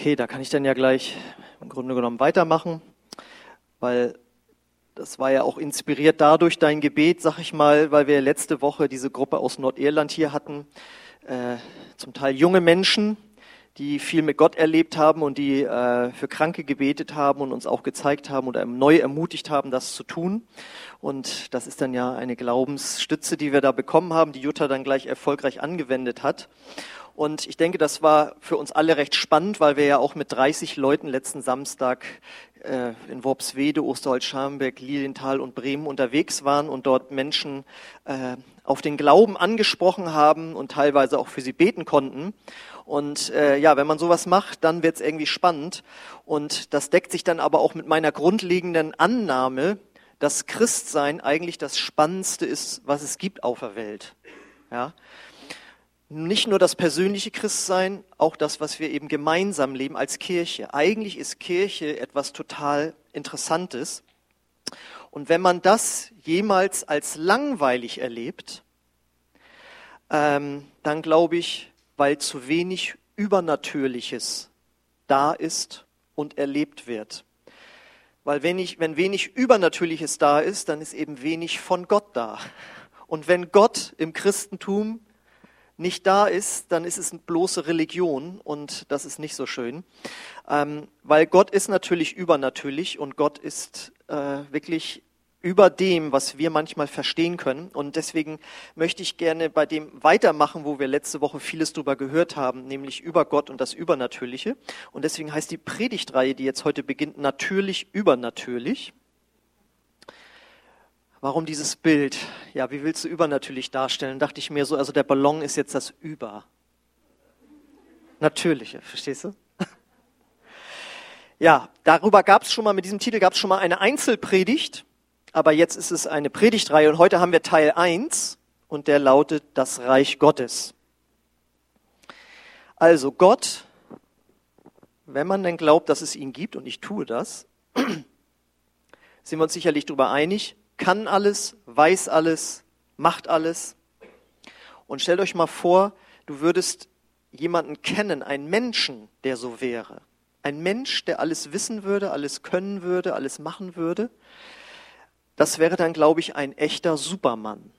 Okay, da kann ich dann ja gleich im Grunde genommen weitermachen, weil das war ja auch inspiriert dadurch dein Gebet, sag ich mal, weil wir letzte Woche diese Gruppe aus Nordirland hier hatten, äh, zum Teil junge Menschen, die viel mit Gott erlebt haben und die äh, für Kranke gebetet haben und uns auch gezeigt haben oder neu ermutigt haben, das zu tun. Und das ist dann ja eine Glaubensstütze, die wir da bekommen haben, die Jutta dann gleich erfolgreich angewendet hat. Und ich denke, das war für uns alle recht spannend, weil wir ja auch mit 30 Leuten letzten Samstag äh, in Worpswede, Osterholz-Scharmbeck, Lilienthal und Bremen unterwegs waren und dort Menschen äh, auf den Glauben angesprochen haben und teilweise auch für sie beten konnten. Und äh, ja, wenn man sowas macht, dann wird es irgendwie spannend. Und das deckt sich dann aber auch mit meiner grundlegenden Annahme, dass Christsein eigentlich das Spannendste ist, was es gibt auf der Welt. Ja, nicht nur das persönliche Christsein, auch das, was wir eben gemeinsam leben als Kirche. Eigentlich ist Kirche etwas total Interessantes. Und wenn man das jemals als langweilig erlebt, ähm, dann glaube ich, weil zu wenig Übernatürliches da ist und erlebt wird. Weil wenn, ich, wenn wenig Übernatürliches da ist, dann ist eben wenig von Gott da. Und wenn Gott im Christentum nicht da ist, dann ist es eine bloße Religion und das ist nicht so schön. Ähm, weil Gott ist natürlich übernatürlich und Gott ist äh, wirklich über dem, was wir manchmal verstehen können. Und deswegen möchte ich gerne bei dem weitermachen, wo wir letzte Woche vieles drüber gehört haben, nämlich über Gott und das Übernatürliche. Und deswegen heißt die Predigtreihe, die jetzt heute beginnt, natürlich übernatürlich. Warum dieses Bild? Ja, wie willst du übernatürlich darstellen? Dachte ich mir so, also der Ballon ist jetzt das Über. Natürliche, verstehst du? Ja, darüber gab es schon mal, mit diesem Titel gab es schon mal eine Einzelpredigt, aber jetzt ist es eine Predigtreihe und heute haben wir Teil 1 und der lautet das Reich Gottes. Also Gott, wenn man denn glaubt, dass es ihn gibt, und ich tue das, sind wir uns sicherlich darüber einig, kann alles, weiß alles, macht alles. Und stellt euch mal vor, du würdest jemanden kennen, einen Menschen, der so wäre. Ein Mensch, der alles wissen würde, alles können würde, alles machen würde. Das wäre dann, glaube ich, ein echter Supermann,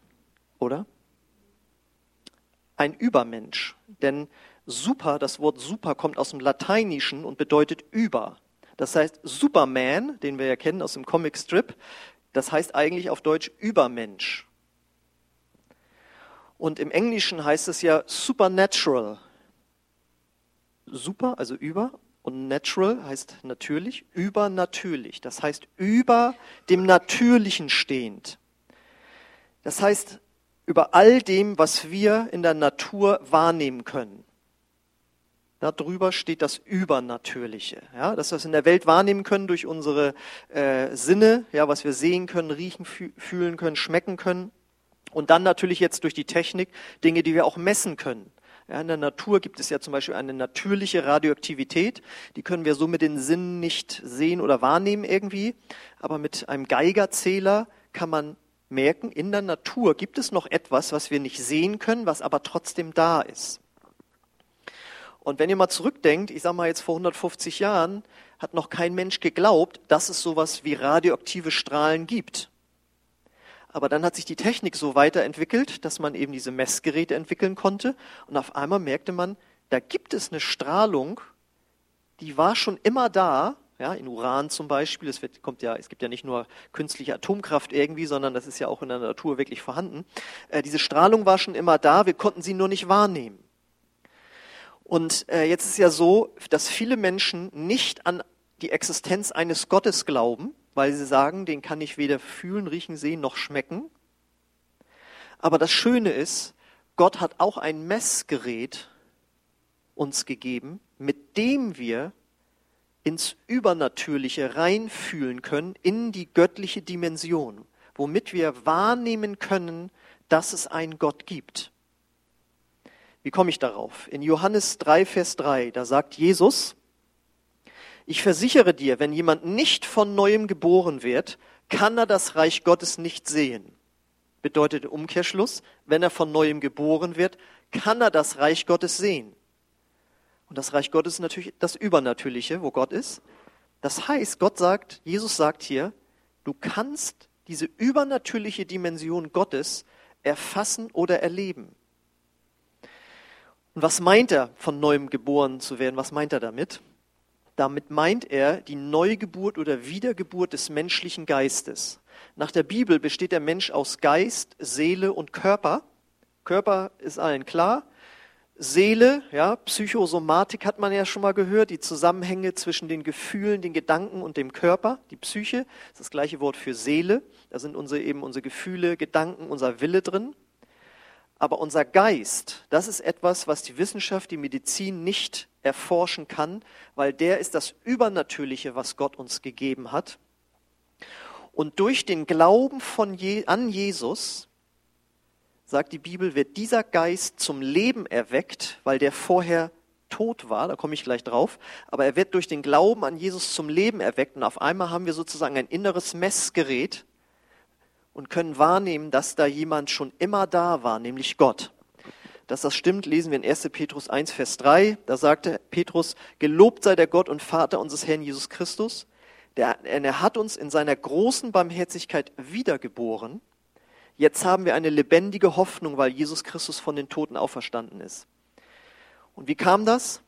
oder? Ein Übermensch. Denn super, das Wort super kommt aus dem Lateinischen und bedeutet über. Das heißt, Superman, den wir ja kennen aus dem Comicstrip, das heißt eigentlich auf Deutsch Übermensch. Und im Englischen heißt es ja supernatural. Super, also über, und natural heißt natürlich, übernatürlich. Das heißt über dem Natürlichen stehend. Das heißt über all dem, was wir in der Natur wahrnehmen können. Darüber steht das Übernatürliche. Ja, das, was wir in der Welt wahrnehmen können durch unsere äh, Sinne, ja, was wir sehen können, riechen, fühlen können, schmecken können. Und dann natürlich jetzt durch die Technik Dinge, die wir auch messen können. Ja, in der Natur gibt es ja zum Beispiel eine natürliche Radioaktivität. Die können wir so mit den Sinnen nicht sehen oder wahrnehmen irgendwie. Aber mit einem Geigerzähler kann man merken, in der Natur gibt es noch etwas, was wir nicht sehen können, was aber trotzdem da ist. Und wenn ihr mal zurückdenkt, ich sage mal jetzt vor 150 Jahren, hat noch kein Mensch geglaubt, dass es sowas wie radioaktive Strahlen gibt. Aber dann hat sich die Technik so weiterentwickelt, dass man eben diese Messgeräte entwickeln konnte. Und auf einmal merkte man, da gibt es eine Strahlung, die war schon immer da, ja, in Uran zum Beispiel. Es, wird, kommt ja, es gibt ja nicht nur künstliche Atomkraft irgendwie, sondern das ist ja auch in der Natur wirklich vorhanden. Äh, diese Strahlung war schon immer da, wir konnten sie nur nicht wahrnehmen. Und äh, jetzt ist ja so, dass viele Menschen nicht an die Existenz eines Gottes glauben, weil sie sagen, den kann ich weder fühlen, riechen, sehen noch schmecken. Aber das Schöne ist, Gott hat auch ein Messgerät uns gegeben, mit dem wir ins Übernatürliche reinfühlen können, in die göttliche Dimension, womit wir wahrnehmen können, dass es einen Gott gibt. Wie komme ich darauf? In Johannes 3, Vers 3, da sagt Jesus, ich versichere dir, wenn jemand nicht von neuem geboren wird, kann er das Reich Gottes nicht sehen. Bedeutet Umkehrschluss, wenn er von neuem geboren wird, kann er das Reich Gottes sehen. Und das Reich Gottes ist natürlich das Übernatürliche, wo Gott ist. Das heißt, Gott sagt, Jesus sagt hier, du kannst diese übernatürliche Dimension Gottes erfassen oder erleben. Und was meint er, von neuem geboren zu werden? Was meint er damit? Damit meint er die Neugeburt oder Wiedergeburt des menschlichen Geistes. Nach der Bibel besteht der Mensch aus Geist, Seele und Körper. Körper ist allen klar. Seele, ja, Psychosomatik hat man ja schon mal gehört, die Zusammenhänge zwischen den Gefühlen, den Gedanken und dem Körper, die Psyche, ist das gleiche Wort für Seele. Da sind unsere, eben unsere Gefühle, Gedanken, unser Wille drin. Aber unser Geist, das ist etwas, was die Wissenschaft, die Medizin nicht erforschen kann, weil der ist das Übernatürliche, was Gott uns gegeben hat. Und durch den Glauben von Je an Jesus, sagt die Bibel, wird dieser Geist zum Leben erweckt, weil der vorher tot war, da komme ich gleich drauf, aber er wird durch den Glauben an Jesus zum Leben erweckt. Und auf einmal haben wir sozusagen ein inneres Messgerät, und können wahrnehmen, dass da jemand schon immer da war, nämlich Gott. Dass das stimmt, lesen wir in 1. Petrus 1, Vers 3. Da sagte Petrus, gelobt sei der Gott und Vater unseres Herrn Jesus Christus. Der, er hat uns in seiner großen Barmherzigkeit wiedergeboren. Jetzt haben wir eine lebendige Hoffnung, weil Jesus Christus von den Toten auferstanden ist. Und wie kam das?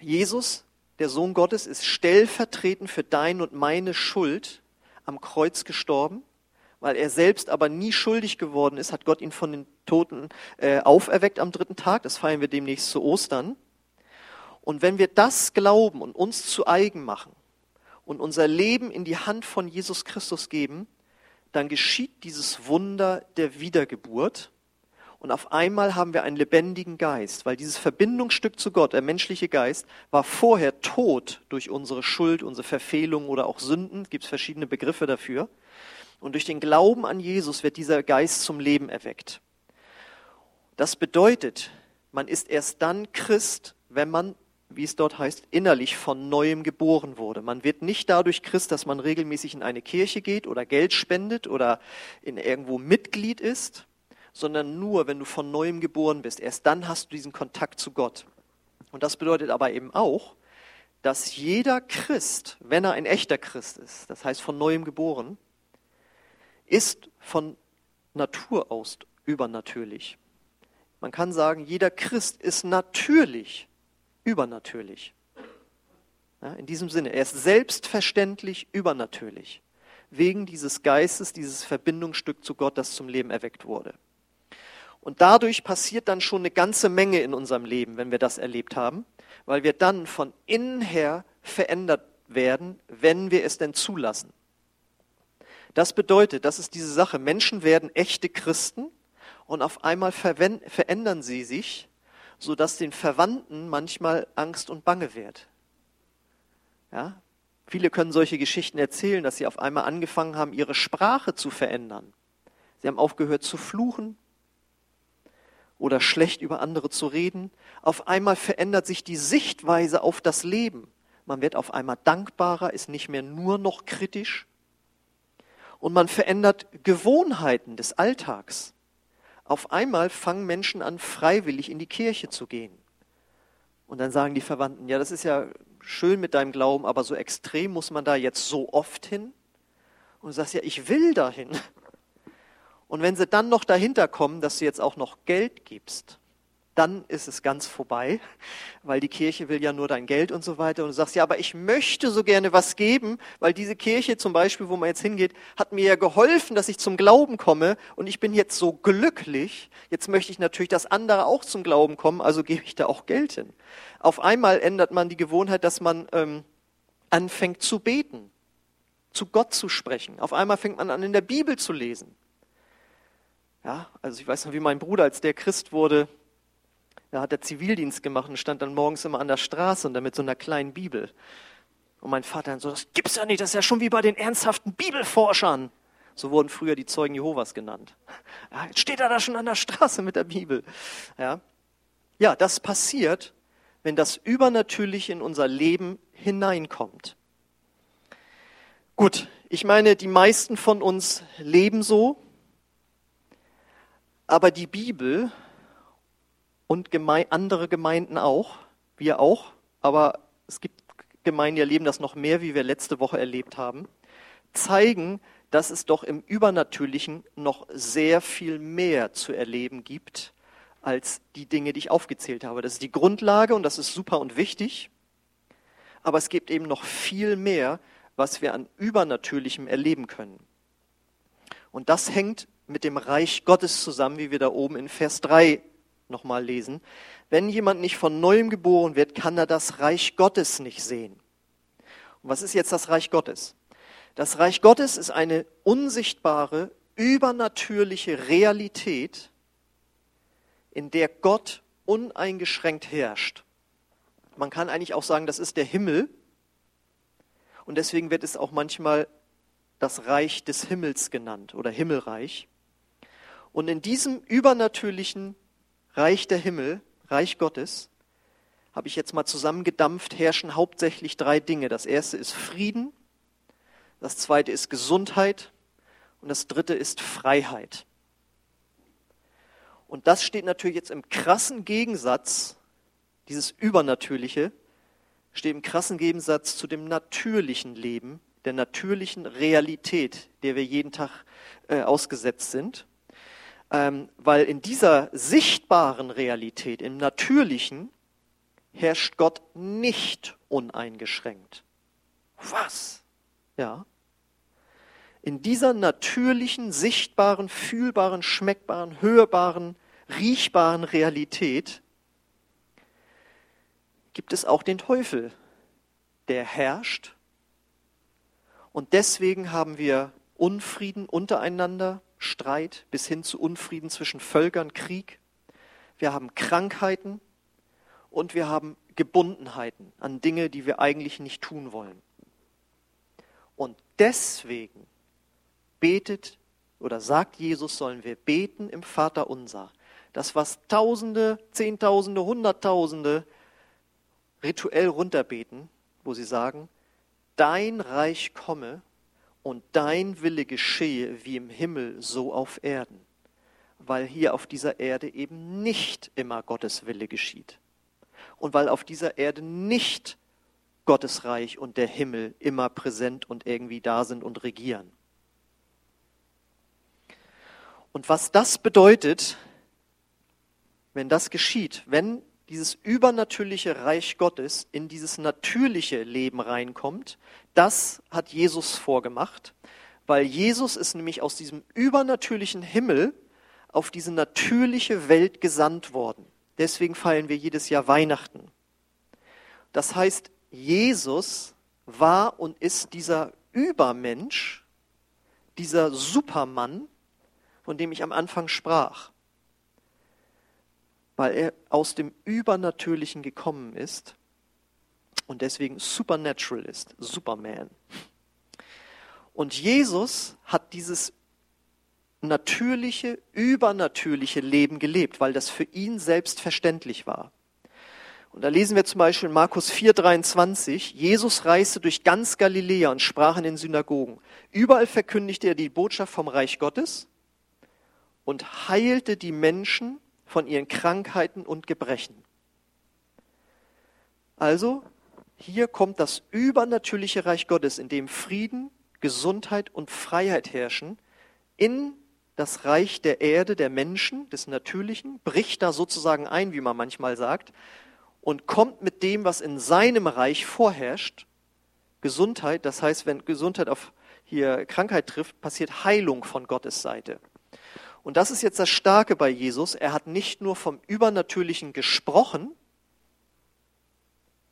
Jesus, der Sohn Gottes, ist stellvertretend für deine und meine Schuld am Kreuz gestorben weil er selbst aber nie schuldig geworden ist, hat Gott ihn von den Toten äh, auferweckt am dritten Tag. Das feiern wir demnächst zu Ostern. Und wenn wir das glauben und uns zu eigen machen und unser Leben in die Hand von Jesus Christus geben, dann geschieht dieses Wunder der Wiedergeburt. Und auf einmal haben wir einen lebendigen Geist, weil dieses Verbindungsstück zu Gott, der menschliche Geist, war vorher tot durch unsere Schuld, unsere Verfehlung oder auch Sünden. Es gibt verschiedene Begriffe dafür. Und durch den Glauben an Jesus wird dieser Geist zum Leben erweckt. Das bedeutet, man ist erst dann Christ, wenn man, wie es dort heißt, innerlich von neuem geboren wurde. Man wird nicht dadurch Christ, dass man regelmäßig in eine Kirche geht oder Geld spendet oder in irgendwo Mitglied ist, sondern nur, wenn du von neuem geboren bist. Erst dann hast du diesen Kontakt zu Gott. Und das bedeutet aber eben auch, dass jeder Christ, wenn er ein echter Christ ist, das heißt von neuem geboren, ist von Natur aus übernatürlich. Man kann sagen, jeder Christ ist natürlich übernatürlich. Ja, in diesem Sinne, er ist selbstverständlich übernatürlich, wegen dieses Geistes, dieses Verbindungsstück zu Gott, das zum Leben erweckt wurde. Und dadurch passiert dann schon eine ganze Menge in unserem Leben, wenn wir das erlebt haben, weil wir dann von innen her verändert werden, wenn wir es denn zulassen. Das bedeutet, das ist diese Sache, Menschen werden echte Christen und auf einmal verändern sie sich, sodass den Verwandten manchmal Angst und Bange wird. Ja? Viele können solche Geschichten erzählen, dass sie auf einmal angefangen haben, ihre Sprache zu verändern. Sie haben aufgehört zu fluchen oder schlecht über andere zu reden. Auf einmal verändert sich die Sichtweise auf das Leben. Man wird auf einmal dankbarer, ist nicht mehr nur noch kritisch und man verändert Gewohnheiten des Alltags. Auf einmal fangen Menschen an, freiwillig in die Kirche zu gehen. Und dann sagen die Verwandten, ja, das ist ja schön mit deinem Glauben, aber so extrem muss man da jetzt so oft hin? Und du sagst, ja, ich will dahin. Und wenn sie dann noch dahinter kommen, dass du jetzt auch noch Geld gibst, dann ist es ganz vorbei, weil die Kirche will ja nur dein Geld und so weiter. Und du sagst, ja, aber ich möchte so gerne was geben, weil diese Kirche zum Beispiel, wo man jetzt hingeht, hat mir ja geholfen, dass ich zum Glauben komme und ich bin jetzt so glücklich. Jetzt möchte ich natürlich, dass andere auch zum Glauben kommen, also gebe ich da auch Geld hin. Auf einmal ändert man die Gewohnheit, dass man ähm, anfängt zu beten, zu Gott zu sprechen. Auf einmal fängt man an, in der Bibel zu lesen. Ja, also ich weiß noch, wie mein Bruder, als der Christ wurde, da hat er Zivildienst gemacht und stand dann morgens immer an der Straße und dann mit so einer kleinen Bibel. Und mein Vater dann so, das gibt's ja nicht, das ist ja schon wie bei den ernsthaften Bibelforschern. So wurden früher die Zeugen Jehovas genannt. Ja, jetzt steht er da schon an der Straße mit der Bibel. Ja, ja das passiert, wenn das Übernatürliche in unser Leben hineinkommt. Gut, ich meine, die meisten von uns leben so, aber die Bibel und andere Gemeinden auch, wir auch, aber es gibt Gemeinden, die erleben das noch mehr, wie wir letzte Woche erlebt haben, zeigen, dass es doch im Übernatürlichen noch sehr viel mehr zu erleben gibt als die Dinge, die ich aufgezählt habe. Das ist die Grundlage und das ist super und wichtig. Aber es gibt eben noch viel mehr, was wir an Übernatürlichem erleben können. Und das hängt mit dem Reich Gottes zusammen, wie wir da oben in Vers 3 nochmal lesen. Wenn jemand nicht von neuem geboren wird, kann er das Reich Gottes nicht sehen. Und was ist jetzt das Reich Gottes? Das Reich Gottes ist eine unsichtbare, übernatürliche Realität, in der Gott uneingeschränkt herrscht. Man kann eigentlich auch sagen, das ist der Himmel. Und deswegen wird es auch manchmal das Reich des Himmels genannt oder Himmelreich. Und in diesem übernatürlichen Reich der Himmel, Reich Gottes, habe ich jetzt mal zusammengedampft, herrschen hauptsächlich drei Dinge. Das erste ist Frieden, das zweite ist Gesundheit und das dritte ist Freiheit. Und das steht natürlich jetzt im krassen Gegensatz, dieses Übernatürliche, steht im krassen Gegensatz zu dem natürlichen Leben, der natürlichen Realität, der wir jeden Tag äh, ausgesetzt sind. Ähm, weil in dieser sichtbaren Realität, im natürlichen, herrscht Gott nicht uneingeschränkt. Was? Ja. In dieser natürlichen, sichtbaren, fühlbaren, schmeckbaren, hörbaren riechbaren Realität gibt es auch den Teufel, der herrscht. Und deswegen haben wir Unfrieden untereinander, Streit bis hin zu Unfrieden zwischen Völkern, Krieg. Wir haben Krankheiten und wir haben Gebundenheiten an Dinge, die wir eigentlich nicht tun wollen. Und deswegen betet oder sagt Jesus, sollen wir beten im Vater unser das, was Tausende, Zehntausende, Hunderttausende rituell runterbeten, wo sie sagen, dein Reich komme und dein Wille geschehe wie im Himmel, so auf Erden. Weil hier auf dieser Erde eben nicht immer Gottes Wille geschieht. Und weil auf dieser Erde nicht Gottes Reich und der Himmel immer präsent und irgendwie da sind und regieren. Und was das bedeutet, wenn das geschieht, wenn dieses übernatürliche Reich Gottes in dieses natürliche Leben reinkommt, das hat Jesus vorgemacht, weil Jesus ist nämlich aus diesem übernatürlichen Himmel auf diese natürliche Welt gesandt worden. Deswegen feiern wir jedes Jahr Weihnachten. Das heißt, Jesus war und ist dieser Übermensch, dieser Supermann, von dem ich am Anfang sprach weil er aus dem Übernatürlichen gekommen ist und deswegen supernatural ist, Superman. Und Jesus hat dieses natürliche, übernatürliche Leben gelebt, weil das für ihn selbstverständlich war. Und da lesen wir zum Beispiel in Markus 4,23, Jesus reiste durch ganz Galiläa und sprach in den Synagogen. Überall verkündigte er die Botschaft vom Reich Gottes und heilte die Menschen von ihren Krankheiten und Gebrechen. Also, hier kommt das übernatürliche Reich Gottes, in dem Frieden, Gesundheit und Freiheit herrschen, in das Reich der Erde, der Menschen, des Natürlichen, bricht da sozusagen ein, wie man manchmal sagt, und kommt mit dem, was in seinem Reich vorherrscht, Gesundheit, das heißt, wenn Gesundheit auf hier Krankheit trifft, passiert Heilung von Gottes Seite. Und das ist jetzt das Starke bei Jesus. Er hat nicht nur vom Übernatürlichen gesprochen,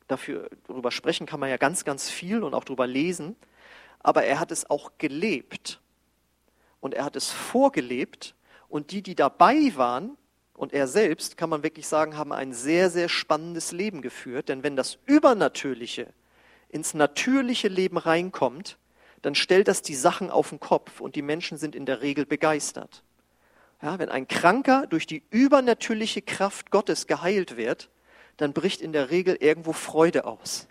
dafür, darüber sprechen kann man ja ganz, ganz viel und auch darüber lesen, aber er hat es auch gelebt. Und er hat es vorgelebt und die, die dabei waren, und er selbst, kann man wirklich sagen, haben ein sehr, sehr spannendes Leben geführt. Denn wenn das Übernatürliche ins natürliche Leben reinkommt, dann stellt das die Sachen auf den Kopf und die Menschen sind in der Regel begeistert. Ja, wenn ein Kranker durch die übernatürliche Kraft Gottes geheilt wird, dann bricht in der Regel irgendwo Freude aus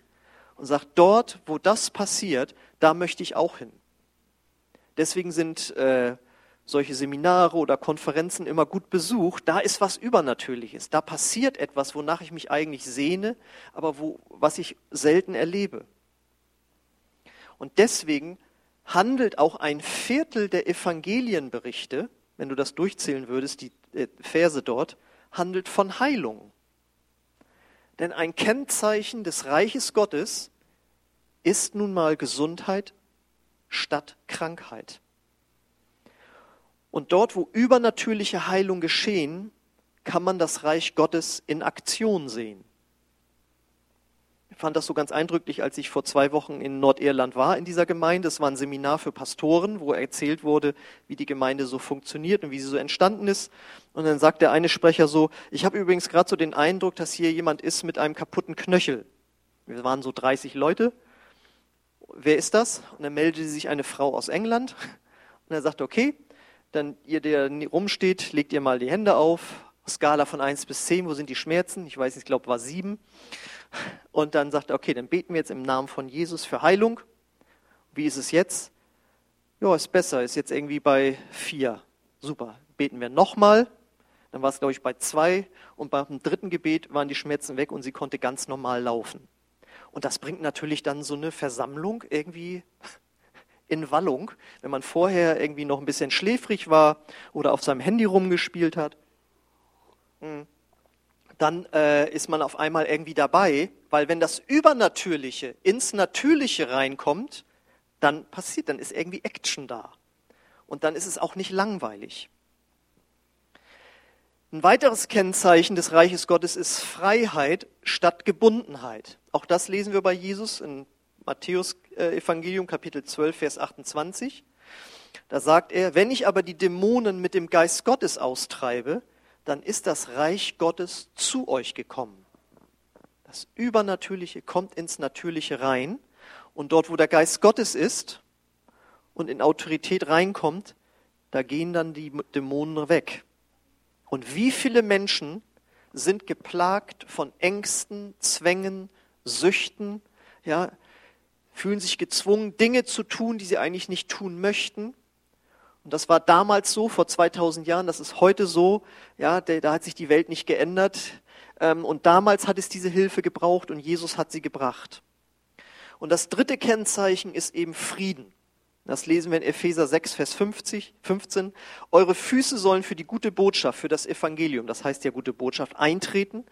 und sagt, dort, wo das passiert, da möchte ich auch hin. Deswegen sind äh, solche Seminare oder Konferenzen immer gut besucht, da ist was Übernatürliches. Da passiert etwas, wonach ich mich eigentlich sehne, aber wo, was ich selten erlebe. Und deswegen handelt auch ein Viertel der Evangelienberichte, wenn du das durchzählen würdest, die äh, Verse dort, handelt von Heilung. Denn ein Kennzeichen des Reiches Gottes ist nun mal Gesundheit statt Krankheit. Und dort, wo übernatürliche Heilung geschehen, kann man das Reich Gottes in Aktion sehen. Fand das so ganz eindrücklich, als ich vor zwei Wochen in Nordirland war in dieser Gemeinde. Es war ein Seminar für Pastoren, wo erzählt wurde, wie die Gemeinde so funktioniert und wie sie so entstanden ist. Und dann sagt der eine Sprecher so, ich habe übrigens gerade so den Eindruck, dass hier jemand ist mit einem kaputten Knöchel. Wir waren so 30 Leute. Wer ist das? Und dann meldete sich eine Frau aus England. Und er sagte, okay, dann ihr, der rumsteht, legt ihr mal die Hände auf. Skala von 1 bis 10, wo sind die Schmerzen? Ich weiß nicht, ich glaube, war 7. Und dann sagt er, okay, dann beten wir jetzt im Namen von Jesus für Heilung. Wie ist es jetzt? Ja, ist besser, ist jetzt irgendwie bei 4. Super. Beten wir nochmal. Dann war es, glaube ich, bei 2. Und beim dritten Gebet waren die Schmerzen weg und sie konnte ganz normal laufen. Und das bringt natürlich dann so eine Versammlung irgendwie in Wallung, wenn man vorher irgendwie noch ein bisschen schläfrig war oder auf seinem Handy rumgespielt hat. Hm. Dann äh, ist man auf einmal irgendwie dabei, weil wenn das Übernatürliche ins Natürliche reinkommt, dann passiert, dann ist irgendwie Action da. Und dann ist es auch nicht langweilig. Ein weiteres Kennzeichen des Reiches Gottes ist Freiheit statt Gebundenheit. Auch das lesen wir bei Jesus in Matthäus äh, Evangelium Kapitel 12, Vers 28. Da sagt er, wenn ich aber die Dämonen mit dem Geist Gottes austreibe, dann ist das Reich Gottes zu euch gekommen. Das Übernatürliche kommt ins Natürliche rein und dort, wo der Geist Gottes ist und in Autorität reinkommt, da gehen dann die Dämonen weg. Und wie viele Menschen sind geplagt von Ängsten, Zwängen, Süchten, ja, fühlen sich gezwungen, Dinge zu tun, die sie eigentlich nicht tun möchten. Und das war damals so, vor 2000 Jahren, das ist heute so, ja, da hat sich die Welt nicht geändert. Ähm, und damals hat es diese Hilfe gebraucht und Jesus hat sie gebracht. Und das dritte Kennzeichen ist eben Frieden. Das lesen wir in Epheser 6, Vers 50, 15. Eure Füße sollen für die gute Botschaft, für das Evangelium, das heißt ja gute Botschaft, eintreten,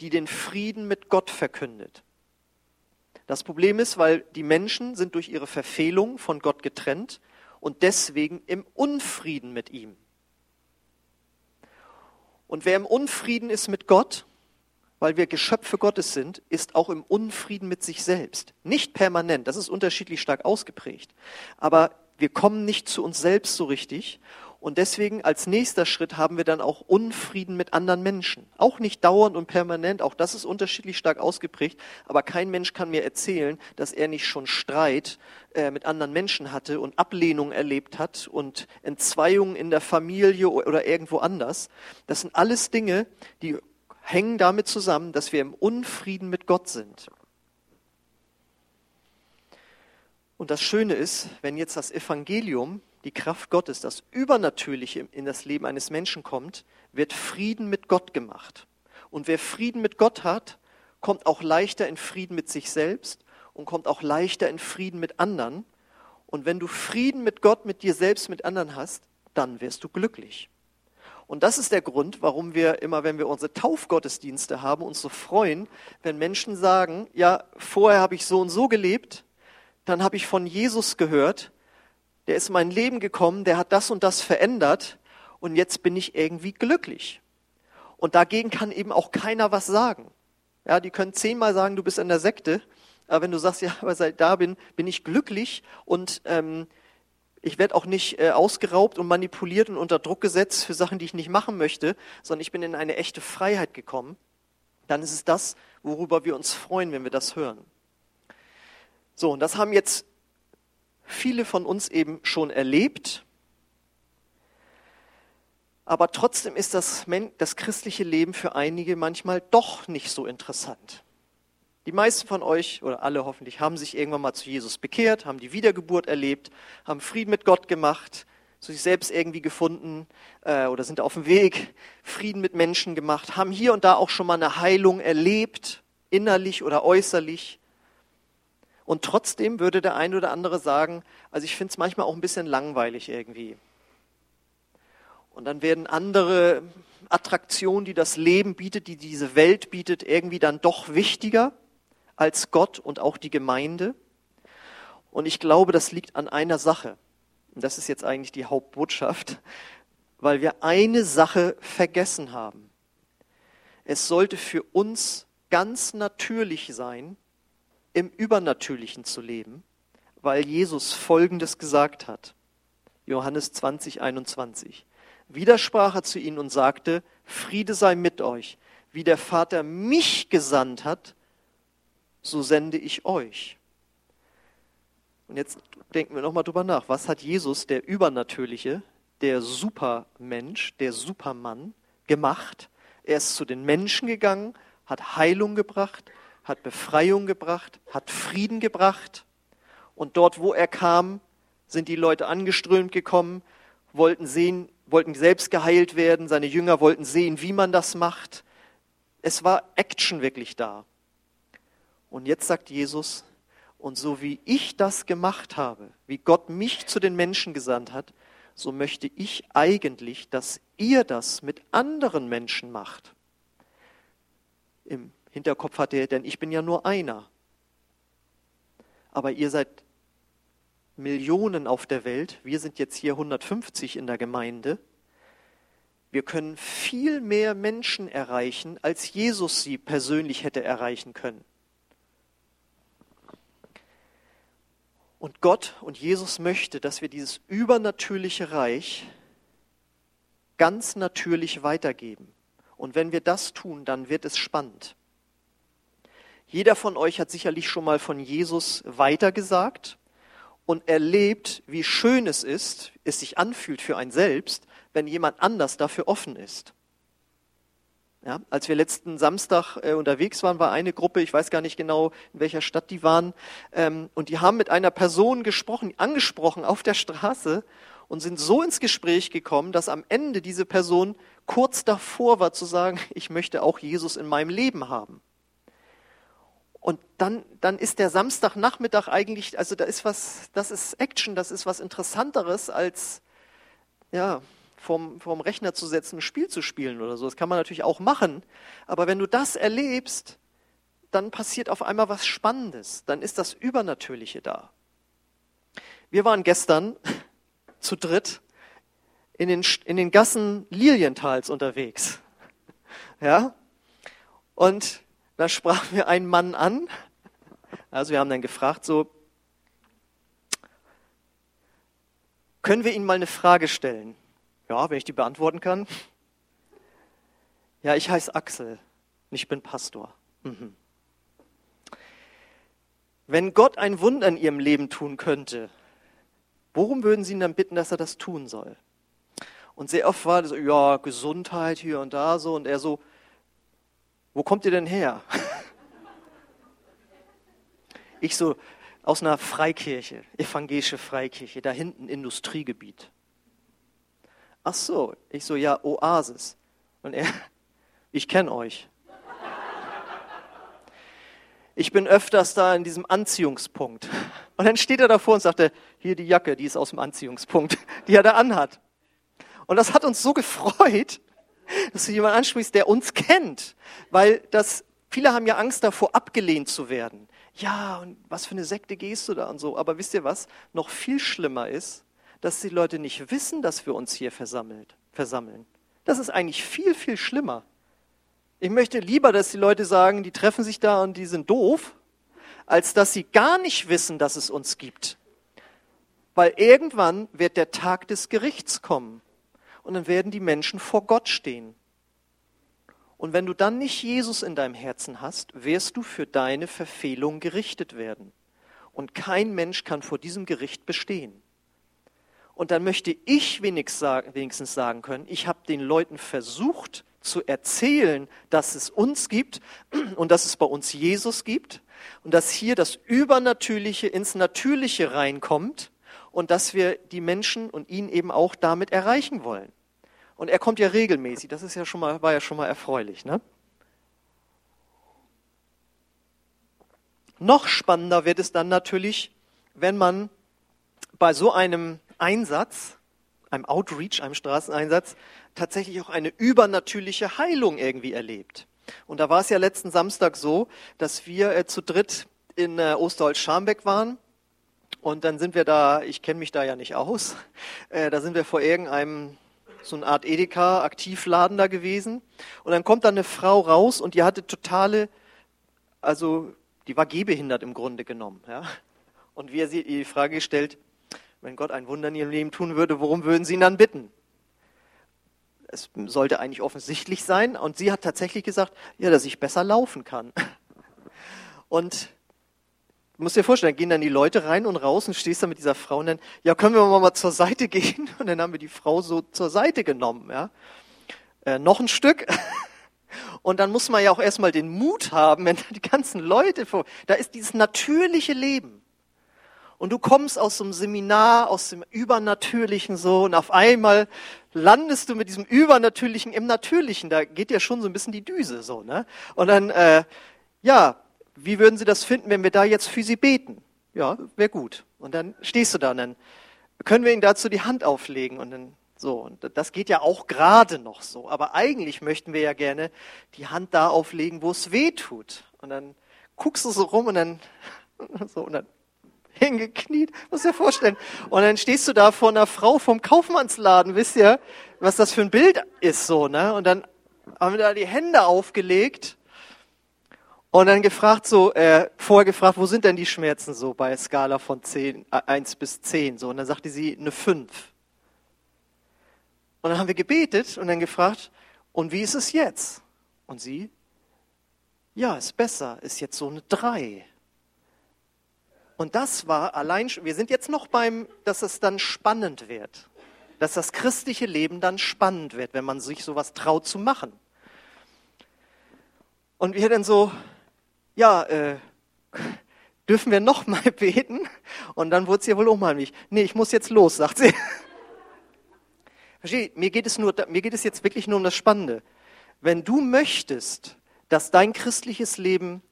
die den Frieden mit Gott verkündet. Das Problem ist, weil die Menschen sind durch ihre Verfehlung von Gott getrennt und deswegen im Unfrieden mit ihm. Und wer im Unfrieden ist mit Gott, weil wir Geschöpfe Gottes sind, ist auch im Unfrieden mit sich selbst. Nicht permanent, das ist unterschiedlich stark ausgeprägt. Aber wir kommen nicht zu uns selbst so richtig und deswegen als nächster Schritt haben wir dann auch Unfrieden mit anderen Menschen. Auch nicht dauernd und permanent, auch das ist unterschiedlich stark ausgeprägt, aber kein Mensch kann mir erzählen, dass er nicht schon Streit äh, mit anderen Menschen hatte und Ablehnung erlebt hat und Entzweiungen in der Familie oder irgendwo anders. Das sind alles Dinge, die hängen damit zusammen, dass wir im Unfrieden mit Gott sind. Und das Schöne ist, wenn jetzt das Evangelium die Kraft Gottes, das Übernatürliche in das Leben eines Menschen kommt, wird Frieden mit Gott gemacht. Und wer Frieden mit Gott hat, kommt auch leichter in Frieden mit sich selbst und kommt auch leichter in Frieden mit anderen. Und wenn du Frieden mit Gott, mit dir selbst, mit anderen hast, dann wirst du glücklich. Und das ist der Grund, warum wir immer, wenn wir unsere Taufgottesdienste haben, uns so freuen, wenn Menschen sagen, ja, vorher habe ich so und so gelebt, dann habe ich von Jesus gehört der ist in mein Leben gekommen, der hat das und das verändert und jetzt bin ich irgendwie glücklich. Und dagegen kann eben auch keiner was sagen. Ja, die können zehnmal sagen, du bist in der Sekte, aber wenn du sagst, ja, aber seit da bin, bin ich glücklich und ähm, ich werde auch nicht äh, ausgeraubt und manipuliert und unter Druck gesetzt für Sachen, die ich nicht machen möchte, sondern ich bin in eine echte Freiheit gekommen, dann ist es das, worüber wir uns freuen, wenn wir das hören. So, und das haben jetzt viele von uns eben schon erlebt. Aber trotzdem ist das, das christliche Leben für einige manchmal doch nicht so interessant. Die meisten von euch, oder alle hoffentlich, haben sich irgendwann mal zu Jesus bekehrt, haben die Wiedergeburt erlebt, haben Frieden mit Gott gemacht. sich selbst irgendwie gefunden äh, oder sind auf dem Weg, Frieden mit Menschen gemacht, haben hier und da auch schon mal eine Heilung erlebt, innerlich oder äußerlich. Und trotzdem würde der ein oder andere sagen, also ich finde es manchmal auch ein bisschen langweilig irgendwie. Und dann werden andere Attraktionen, die das Leben bietet, die diese Welt bietet, irgendwie dann doch wichtiger als Gott und auch die Gemeinde. Und ich glaube, das liegt an einer Sache. Und das ist jetzt eigentlich die Hauptbotschaft, weil wir eine Sache vergessen haben. Es sollte für uns ganz natürlich sein, im Übernatürlichen zu leben, weil Jesus Folgendes gesagt hat. Johannes 20, 21. Wieder sprach er zu ihnen und sagte, Friede sei mit euch. Wie der Vater mich gesandt hat, so sende ich euch. Und jetzt denken wir nochmal drüber nach. Was hat Jesus, der Übernatürliche, der Supermensch, der Supermann, gemacht? Er ist zu den Menschen gegangen, hat Heilung gebracht, hat Befreiung gebracht, hat Frieden gebracht. Und dort, wo er kam, sind die Leute angeströmt gekommen, wollten sehen, wollten selbst geheilt werden, seine Jünger wollten sehen, wie man das macht. Es war Action wirklich da. Und jetzt sagt Jesus, und so wie ich das gemacht habe, wie Gott mich zu den Menschen gesandt hat, so möchte ich eigentlich, dass ihr das mit anderen Menschen macht. Im Hinterkopf hatte er, denn ich bin ja nur einer. Aber ihr seid Millionen auf der Welt, wir sind jetzt hier 150 in der Gemeinde. Wir können viel mehr Menschen erreichen, als Jesus sie persönlich hätte erreichen können. Und Gott und Jesus möchte, dass wir dieses übernatürliche Reich ganz natürlich weitergeben. Und wenn wir das tun, dann wird es spannend. Jeder von euch hat sicherlich schon mal von Jesus weitergesagt und erlebt, wie schön es ist, es sich anfühlt für ein selbst, wenn jemand anders dafür offen ist. Ja, als wir letzten Samstag äh, unterwegs waren, war eine Gruppe, ich weiß gar nicht genau, in welcher Stadt die waren, ähm, und die haben mit einer Person gesprochen, angesprochen auf der Straße und sind so ins Gespräch gekommen, dass am Ende diese Person kurz davor war zu sagen, ich möchte auch Jesus in meinem Leben haben. Und dann, dann ist der Samstagnachmittag eigentlich, also da ist was, das ist Action, das ist was Interessanteres als, ja, vorm, vorm Rechner zu setzen, ein Spiel zu spielen oder so. Das kann man natürlich auch machen. Aber wenn du das erlebst, dann passiert auf einmal was Spannendes. Dann ist das Übernatürliche da. Wir waren gestern zu dritt in den, in den Gassen Lilientals unterwegs. Ja? Und da sprach mir ein Mann an. Also wir haben dann gefragt, so, können wir Ihnen mal eine Frage stellen? Ja, wenn ich die beantworten kann. Ja, ich heiße Axel und ich bin Pastor. Mhm. Wenn Gott ein Wunder in Ihrem Leben tun könnte, worum würden Sie ihn dann bitten, dass er das tun soll? Und sehr oft war das ja, Gesundheit hier und da so. Und er so, wo kommt ihr denn her? Ich so, aus einer Freikirche, evangelische Freikirche, da hinten Industriegebiet. Ach so, ich so, ja, Oasis. Und er, ich kenne euch. Ich bin öfters da in diesem Anziehungspunkt. Und dann steht er davor und sagte, hier die Jacke, die ist aus dem Anziehungspunkt, die er da anhat. Und das hat uns so gefreut, dass du jemanden ansprichst, der uns kennt. Weil das, viele haben ja Angst davor, abgelehnt zu werden. Ja, und was für eine Sekte gehst du da und so. Aber wisst ihr was? Noch viel schlimmer ist, dass die Leute nicht wissen, dass wir uns hier versammelt, versammeln. Das ist eigentlich viel, viel schlimmer. Ich möchte lieber, dass die Leute sagen, die treffen sich da und die sind doof, als dass sie gar nicht wissen, dass es uns gibt. Weil irgendwann wird der Tag des Gerichts kommen und dann werden die Menschen vor Gott stehen. Und wenn du dann nicht Jesus in deinem Herzen hast, wirst du für deine Verfehlung gerichtet werden. Und kein Mensch kann vor diesem Gericht bestehen. Und dann möchte ich wenigstens sagen können, ich habe den Leuten versucht zu erzählen, dass es uns gibt und dass es bei uns Jesus gibt und dass hier das Übernatürliche ins Natürliche reinkommt und dass wir die Menschen und ihn eben auch damit erreichen wollen. Und er kommt ja regelmäßig, das ist ja schon mal, war ja schon mal erfreulich. Ne? Noch spannender wird es dann natürlich, wenn man bei so einem Einsatz, einem Outreach, einem Straßeneinsatz, tatsächlich auch eine übernatürliche Heilung irgendwie erlebt. Und da war es ja letzten Samstag so, dass wir äh, zu dritt in äh, Osterholz-Scharmbeck waren. Und dann sind wir da, ich kenne mich da ja nicht aus, äh, da sind wir vor irgendeinem, so eine Art Edeka-Aktivladen da gewesen. Und dann kommt da eine Frau raus und die hatte totale, also die war gehbehindert im Grunde genommen. Ja? Und wir sie die Frage gestellt, wenn Gott ein Wunder in ihrem Leben tun würde, worum würden Sie ihn dann bitten? Es sollte eigentlich offensichtlich sein. Und sie hat tatsächlich gesagt, ja, dass ich besser laufen kann. Und musst dir vorstellen, gehen dann die Leute rein und raus und stehst da mit dieser Frau und dann, ja, können wir mal zur Seite gehen? Und dann haben wir die Frau so zur Seite genommen. Ja? Äh, noch ein Stück. Und dann muss man ja auch erstmal den Mut haben, wenn die ganzen Leute vor, da ist dieses natürliche Leben. Und du kommst aus so einem Seminar, aus dem Übernatürlichen so, und auf einmal landest du mit diesem Übernatürlichen im Natürlichen. Da geht ja schon so ein bisschen die Düse so, ne? Und dann, äh, ja, wie würden Sie das finden, wenn wir da jetzt für Sie beten? Ja, wäre gut. Und dann stehst du da und dann können wir Ihnen dazu die Hand auflegen und dann so, und das geht ja auch gerade noch so. Aber eigentlich möchten wir ja gerne die Hand da auflegen, wo es weh tut. Und dann guckst du so rum und dann, so, und dann hingekniet, musst dir vorstellen. Und dann stehst du da vor einer Frau vom Kaufmannsladen, wisst ihr, was das für ein Bild ist, so, ne? Und dann haben wir da die Hände aufgelegt und dann gefragt so, äh, vorher gefragt, wo sind denn die Schmerzen so bei Skala von 10, äh, 1 bis 10, so. Und dann sagte sie eine 5. Und dann haben wir gebetet und dann gefragt, und wie ist es jetzt? Und sie, ja, ist besser, ist jetzt so eine drei. Und das war allein, wir sind jetzt noch beim, dass es dann spannend wird. Dass das christliche Leben dann spannend wird, wenn man sich sowas traut zu machen. Und wir dann so, ja, äh, dürfen wir noch mal beten? Und dann wurde ihr wohl unheimlich. Nee, ich muss jetzt los, sagt sie. Verstehe, mir geht es nur, mir geht es jetzt wirklich nur um das Spannende. Wenn du möchtest, dass dein christliches Leben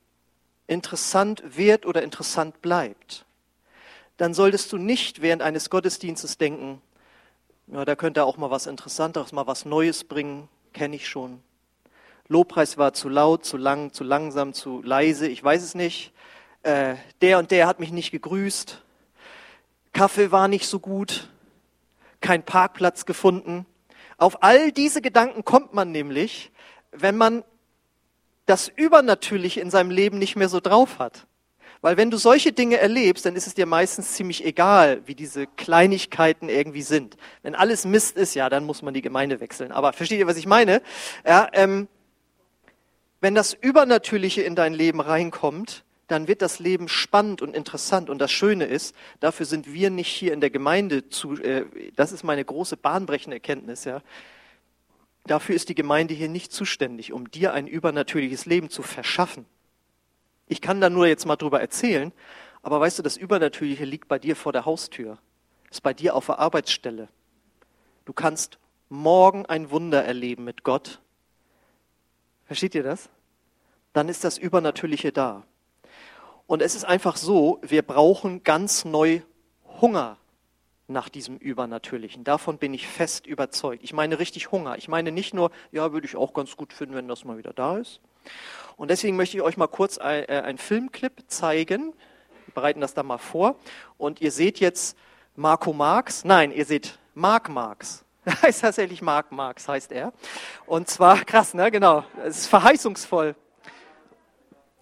interessant wird oder interessant bleibt, dann solltest du nicht während eines Gottesdienstes denken, ja, da könnte auch mal was Interessanteres, mal was Neues bringen, kenne ich schon. Lobpreis war zu laut, zu lang, zu langsam, zu leise, ich weiß es nicht. Äh, der und der hat mich nicht gegrüßt. Kaffee war nicht so gut kein Parkplatz gefunden. Auf all diese Gedanken kommt man nämlich, wenn man das Übernatürliche in seinem Leben nicht mehr so drauf hat. Weil wenn du solche Dinge erlebst, dann ist es dir meistens ziemlich egal, wie diese Kleinigkeiten irgendwie sind. Wenn alles Mist ist, ja, dann muss man die Gemeinde wechseln. Aber versteht ihr, was ich meine? Ja, ähm, wenn das Übernatürliche in dein Leben reinkommt, dann wird das Leben spannend und interessant. Und das Schöne ist, dafür sind wir nicht hier in der Gemeinde zu, äh, das ist meine große bahnbrechende Erkenntnis, ja. Dafür ist die Gemeinde hier nicht zuständig, um dir ein übernatürliches Leben zu verschaffen. Ich kann da nur jetzt mal drüber erzählen, aber weißt du, das Übernatürliche liegt bei dir vor der Haustür, ist bei dir auf der Arbeitsstelle. Du kannst morgen ein Wunder erleben mit Gott. Versteht ihr das? Dann ist das Übernatürliche da. Und es ist einfach so, wir brauchen ganz neu Hunger nach diesem Übernatürlichen. Davon bin ich fest überzeugt. Ich meine richtig Hunger. Ich meine nicht nur, ja, würde ich auch ganz gut finden, wenn das mal wieder da ist. Und deswegen möchte ich euch mal kurz äh, einen Filmclip zeigen. Wir bereiten das da mal vor. Und ihr seht jetzt Marco Marx. Nein, ihr seht Mark Marx. heißt tatsächlich Mark Marx, heißt er. Und zwar, krass, ne? Genau. Es ist verheißungsvoll.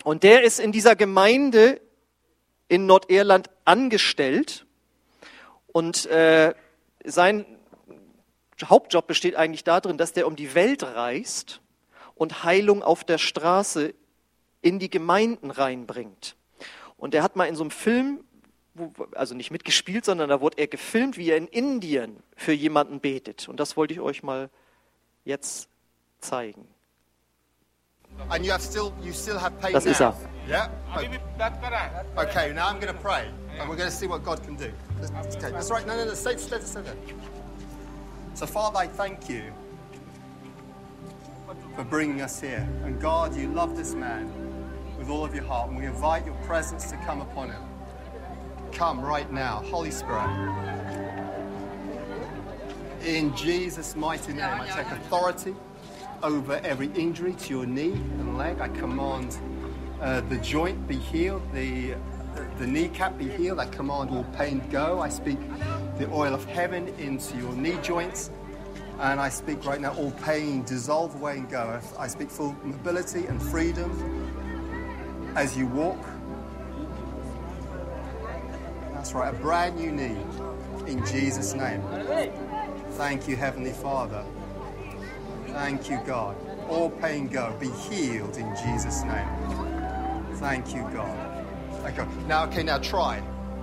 Und der ist in dieser Gemeinde in Nordirland angestellt und äh, sein Hauptjob besteht eigentlich darin, dass der um die Welt reist und Heilung auf der Straße in die Gemeinden reinbringt. Und er hat mal in so einem Film, also nicht mitgespielt, sondern da wurde er gefilmt, wie er in Indien für jemanden betet. Und das wollte ich euch mal jetzt zeigen. Still, still das now. ist er. Yeah? Okay, now I'm going to pray and we're going to see what God can do. That's, okay, that's right. No, no, no, stay, stay, stay there. So, Father, I thank you for bringing us here. And God, you love this man with all of your heart and we invite your presence to come upon him. Come right now, Holy Spirit. In Jesus' mighty name, I take authority over every injury to your knee and leg. I command uh, the joint be healed, the, the kneecap be healed. I command all pain go. I speak the oil of heaven into your knee joints. And I speak right now, all pain dissolve away and go. I speak full mobility and freedom as you walk. That's right, a brand new knee in Jesus' name. Thank you, Heavenly Father. Thank you, God. All pain go. Be healed in Jesus' name. Thank you, God. Okay. Now, okay, now try.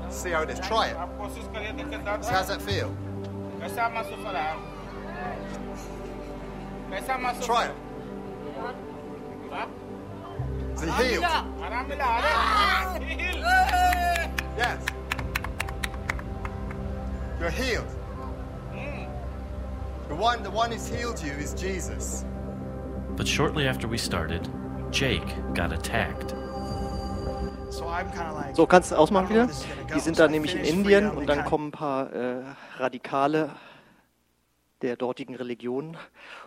See how it is. Try it. So how's that feel? Try it. Is it healed? Yes. You're healed. The one, the one who's healed you is Jesus. But shortly after we started, Jake got attacked. So I'm kind of like, So, kannst du ausmachen wieder? Die sind da nämlich in Indien und dann kommen ein paar äh, Radikale der dortigen Religion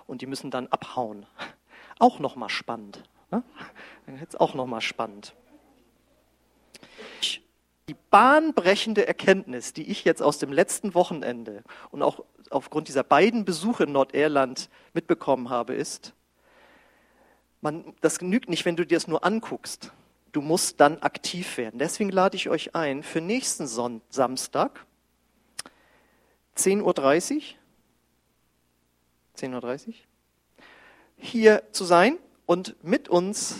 und die müssen dann abhauen. Auch nochmal spannend. Ne? Jetzt auch nochmal spannend. Die bahnbrechende Erkenntnis, die ich jetzt aus dem letzten Wochenende und auch aufgrund dieser beiden Besuche in Nordirland mitbekommen habe, ist, man, das genügt nicht, wenn du dir das nur anguckst. Du musst dann aktiv werden. Deswegen lade ich euch ein für nächsten Son Samstag, 10.30 Uhr, 10.30 Uhr, hier zu sein und mit uns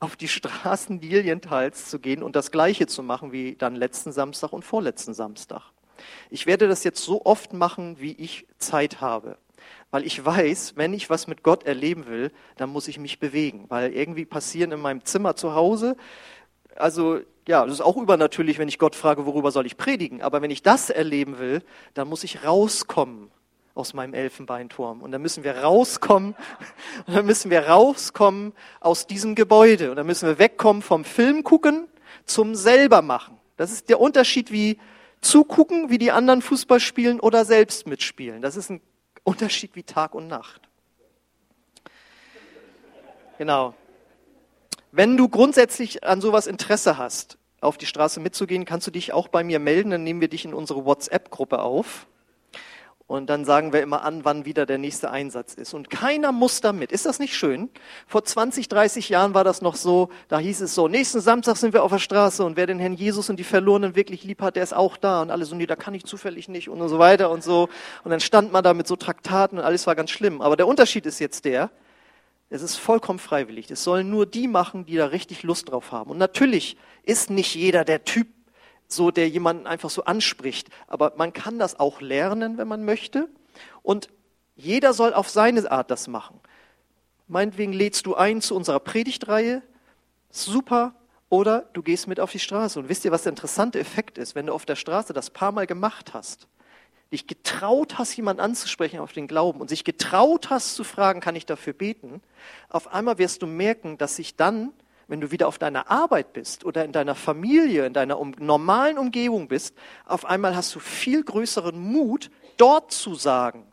auf die Straßen Lilientals zu gehen und das Gleiche zu machen wie dann letzten Samstag und vorletzten Samstag. Ich werde das jetzt so oft machen, wie ich Zeit habe. Weil ich weiß, wenn ich was mit Gott erleben will, dann muss ich mich bewegen. Weil irgendwie passieren in meinem Zimmer zu Hause, also ja, das ist auch übernatürlich, wenn ich Gott frage, worüber soll ich predigen. Aber wenn ich das erleben will, dann muss ich rauskommen aus meinem Elfenbeinturm. Und dann müssen wir rauskommen, und dann müssen wir rauskommen aus diesem Gebäude. Und dann müssen wir wegkommen vom Film gucken zum selber machen. Das ist der Unterschied wie zugucken, wie die anderen Fußball spielen oder selbst mitspielen. Das ist ein Unterschied wie Tag und Nacht. Genau. Wenn du grundsätzlich an sowas Interesse hast, auf die Straße mitzugehen, kannst du dich auch bei mir melden, dann nehmen wir dich in unsere WhatsApp-Gruppe auf. Und dann sagen wir immer an, wann wieder der nächste Einsatz ist. Und keiner muss damit. Ist das nicht schön? Vor 20, 30 Jahren war das noch so, da hieß es so, nächsten Samstag sind wir auf der Straße und wer den Herrn Jesus und die Verlorenen wirklich lieb hat, der ist auch da. Und alle so, nee, da kann ich zufällig nicht und so weiter und so. Und dann stand man da mit so Traktaten und alles war ganz schlimm. Aber der Unterschied ist jetzt der, es ist vollkommen freiwillig. Es sollen nur die machen, die da richtig Lust drauf haben. Und natürlich ist nicht jeder der Typ, so der jemanden einfach so anspricht. Aber man kann das auch lernen, wenn man möchte. Und jeder soll auf seine Art das machen. Meinetwegen lädst du ein zu unserer Predigtreihe. Super. Oder du gehst mit auf die Straße. Und wisst ihr, was der interessante Effekt ist, wenn du auf der Straße das paar Mal gemacht hast? Dich getraut hast, jemanden anzusprechen auf den Glauben und sich getraut hast zu fragen, kann ich dafür beten? Auf einmal wirst du merken, dass sich dann wenn du wieder auf deiner Arbeit bist oder in deiner Familie, in deiner um, normalen Umgebung bist, auf einmal hast du viel größeren Mut, dort zu sagen,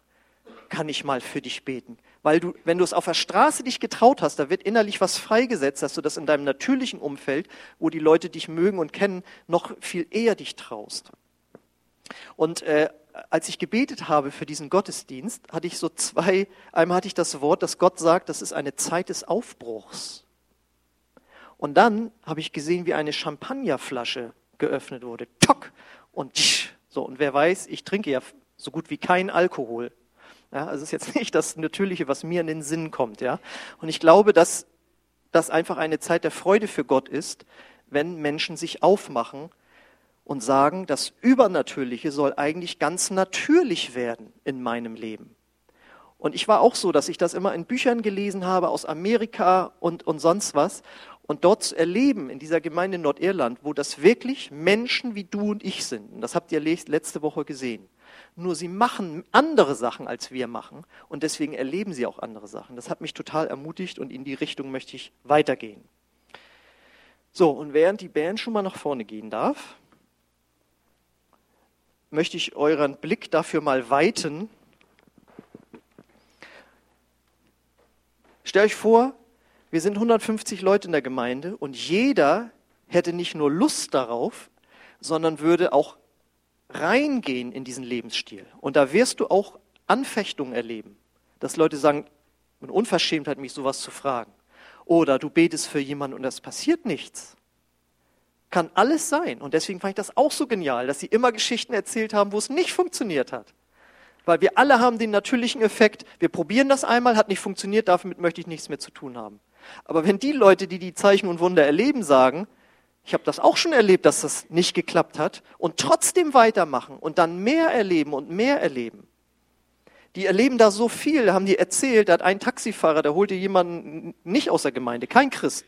kann ich mal für dich beten. Weil du, wenn du es auf der Straße dich getraut hast, da wird innerlich was freigesetzt, dass du das in deinem natürlichen Umfeld, wo die Leute dich mögen und kennen, noch viel eher dich traust. Und äh, als ich gebetet habe für diesen Gottesdienst, hatte ich so zwei, einmal hatte ich das Wort, dass Gott sagt, das ist eine Zeit des Aufbruchs. Und dann habe ich gesehen, wie eine Champagnerflasche geöffnet wurde. Tock! Und tsch, so. Und wer weiß, ich trinke ja so gut wie kein Alkohol. Ja, also es ist jetzt nicht das Natürliche, was mir in den Sinn kommt. Ja. Und ich glaube, dass das einfach eine Zeit der Freude für Gott ist, wenn Menschen sich aufmachen und sagen, das Übernatürliche soll eigentlich ganz natürlich werden in meinem Leben. Und ich war auch so, dass ich das immer in Büchern gelesen habe aus Amerika und, und sonst was. Und dort zu erleben, in dieser Gemeinde in Nordirland, wo das wirklich Menschen wie du und ich sind. Und das habt ihr letzte Woche gesehen. Nur sie machen andere Sachen, als wir machen. Und deswegen erleben sie auch andere Sachen. Das hat mich total ermutigt und in die Richtung möchte ich weitergehen. So, und während die Band schon mal nach vorne gehen darf, möchte ich euren Blick dafür mal weiten. Stellt euch vor, wir sind 150 Leute in der Gemeinde und jeder hätte nicht nur Lust darauf, sondern würde auch reingehen in diesen Lebensstil. Und da wirst du auch Anfechtungen erleben, dass Leute sagen, eine Unverschämtheit, mich sowas zu fragen. Oder du betest für jemanden und es passiert nichts. Kann alles sein. Und deswegen fand ich das auch so genial, dass sie immer Geschichten erzählt haben, wo es nicht funktioniert hat. Weil wir alle haben den natürlichen Effekt, wir probieren das einmal, hat nicht funktioniert, damit möchte ich nichts mehr zu tun haben. Aber wenn die Leute, die die Zeichen und Wunder erleben, sagen, ich habe das auch schon erlebt, dass das nicht geklappt hat und trotzdem weitermachen und dann mehr erleben und mehr erleben. Die erleben da so viel, haben die erzählt, da hat ein Taxifahrer, der holte jemanden nicht aus der Gemeinde, kein Christ.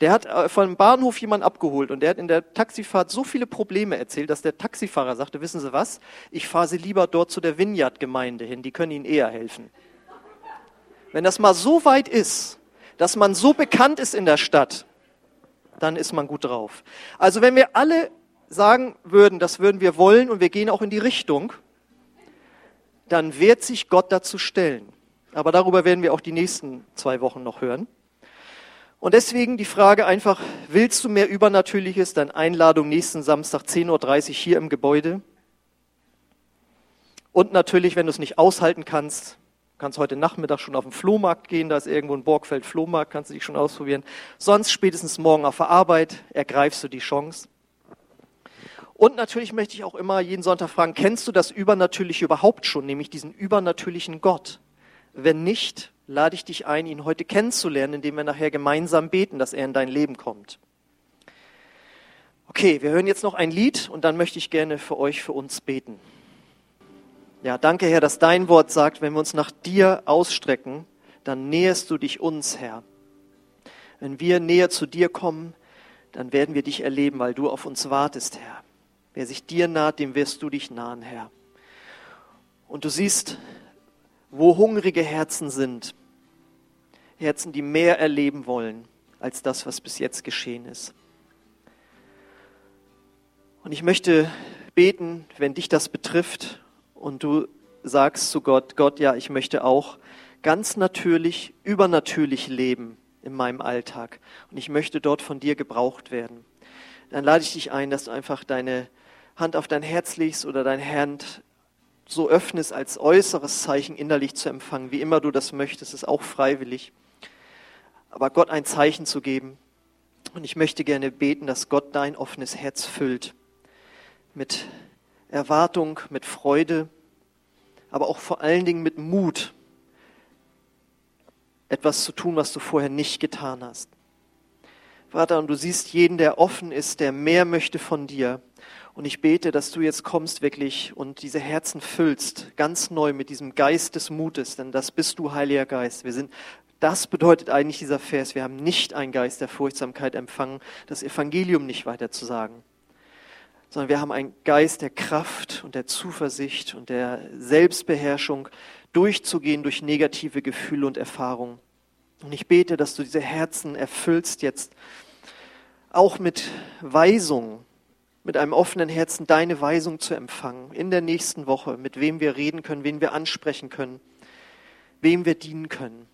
Der hat äh, vom Bahnhof jemanden abgeholt und der hat in der Taxifahrt so viele Probleme erzählt, dass der Taxifahrer sagte, wissen Sie was, ich fahre Sie lieber dort zu der Vineyard-Gemeinde hin, die können Ihnen eher helfen. Wenn das mal so weit ist, dass man so bekannt ist in der Stadt, dann ist man gut drauf. Also wenn wir alle sagen würden, das würden wir wollen und wir gehen auch in die Richtung, dann wird sich Gott dazu stellen. Aber darüber werden wir auch die nächsten zwei Wochen noch hören. Und deswegen die Frage einfach, willst du mehr Übernatürliches? Dann Einladung nächsten Samstag 10.30 Uhr hier im Gebäude. Und natürlich, wenn du es nicht aushalten kannst, kannst heute Nachmittag schon auf den Flohmarkt gehen, da ist irgendwo ein Borgfeld Flohmarkt, kannst du dich schon ausprobieren. Sonst spätestens morgen auf der Arbeit ergreifst du die Chance. Und natürlich möchte ich auch immer jeden Sonntag fragen, kennst du das Übernatürliche überhaupt schon, nämlich diesen übernatürlichen Gott? Wenn nicht, lade ich dich ein, ihn heute kennenzulernen, indem wir nachher gemeinsam beten, dass er in dein Leben kommt. Okay, wir hören jetzt noch ein Lied und dann möchte ich gerne für euch, für uns beten. Ja, danke Herr, dass dein Wort sagt, wenn wir uns nach dir ausstrecken, dann näherst du dich uns, Herr. Wenn wir näher zu dir kommen, dann werden wir dich erleben, weil du auf uns wartest, Herr. Wer sich dir naht, dem wirst du dich nahen, Herr. Und du siehst, wo hungrige Herzen sind, Herzen, die mehr erleben wollen als das, was bis jetzt geschehen ist. Und ich möchte beten, wenn dich das betrifft und du sagst zu Gott, Gott, ja, ich möchte auch ganz natürlich, übernatürlich leben in meinem Alltag und ich möchte dort von dir gebraucht werden, dann lade ich dich ein, dass du einfach deine Hand auf dein Herz legst oder deine Hand so öffnest als äußeres Zeichen innerlich zu empfangen, wie immer du das möchtest, ist auch freiwillig. Aber Gott ein Zeichen zu geben. Und ich möchte gerne beten, dass Gott dein offenes Herz füllt mit Erwartung, mit Freude, aber auch vor allen Dingen mit Mut, etwas zu tun, was du vorher nicht getan hast. Vater, und du siehst jeden, der offen ist, der mehr möchte von dir. Und ich bete, dass du jetzt kommst wirklich und diese Herzen füllst, ganz neu mit diesem Geist des Mutes, denn das bist du, Heiliger Geist. Wir sind, das bedeutet eigentlich dieser Vers. Wir haben nicht einen Geist der Furchtsamkeit empfangen, das Evangelium nicht weiter zu sagen sondern wir haben einen Geist der Kraft und der Zuversicht und der Selbstbeherrschung, durchzugehen durch negative Gefühle und Erfahrungen. Und ich bete, dass du diese Herzen erfüllst jetzt auch mit Weisung, mit einem offenen Herzen deine Weisung zu empfangen in der nächsten Woche, mit wem wir reden können, wen wir ansprechen können, wem wir dienen können.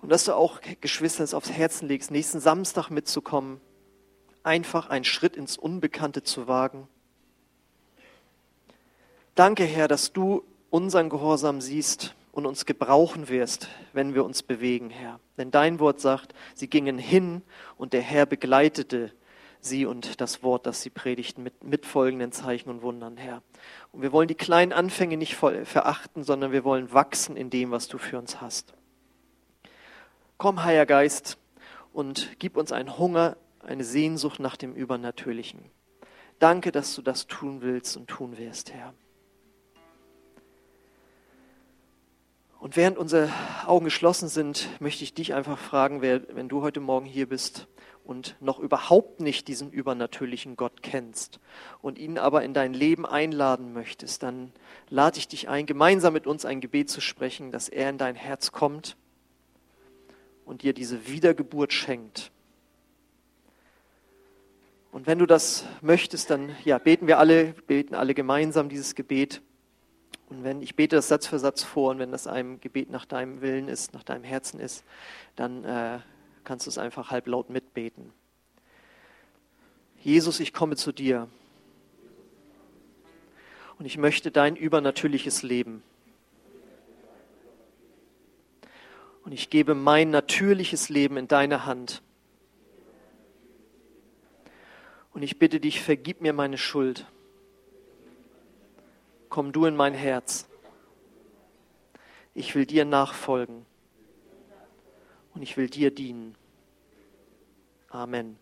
Und dass du auch, Geschwister, es aufs Herzen legst, nächsten Samstag mitzukommen einfach einen Schritt ins Unbekannte zu wagen. Danke, Herr, dass du unseren Gehorsam siehst und uns gebrauchen wirst, wenn wir uns bewegen, Herr. Denn dein Wort sagt, sie gingen hin und der Herr begleitete sie und das Wort, das sie predigten, mit, mit folgenden Zeichen und Wundern, Herr. Und wir wollen die kleinen Anfänge nicht verachten, sondern wir wollen wachsen in dem, was du für uns hast. Komm, Heiliger Geist, und gib uns einen Hunger eine Sehnsucht nach dem Übernatürlichen. Danke, dass du das tun willst und tun wirst, Herr. Und während unsere Augen geschlossen sind, möchte ich dich einfach fragen, wer, wenn du heute Morgen hier bist und noch überhaupt nicht diesen übernatürlichen Gott kennst und ihn aber in dein Leben einladen möchtest, dann lade ich dich ein, gemeinsam mit uns ein Gebet zu sprechen, dass er in dein Herz kommt und dir diese Wiedergeburt schenkt. Und wenn du das möchtest, dann ja, beten wir alle, beten alle gemeinsam dieses Gebet. Und wenn ich bete das Satz für Satz vor und wenn das ein Gebet nach deinem Willen ist, nach deinem Herzen ist, dann äh, kannst du es einfach halblaut mitbeten. Jesus, ich komme zu dir und ich möchte dein übernatürliches Leben. Und ich gebe mein natürliches Leben in deine Hand. Und ich bitte dich, vergib mir meine Schuld. Komm du in mein Herz. Ich will dir nachfolgen und ich will dir dienen. Amen.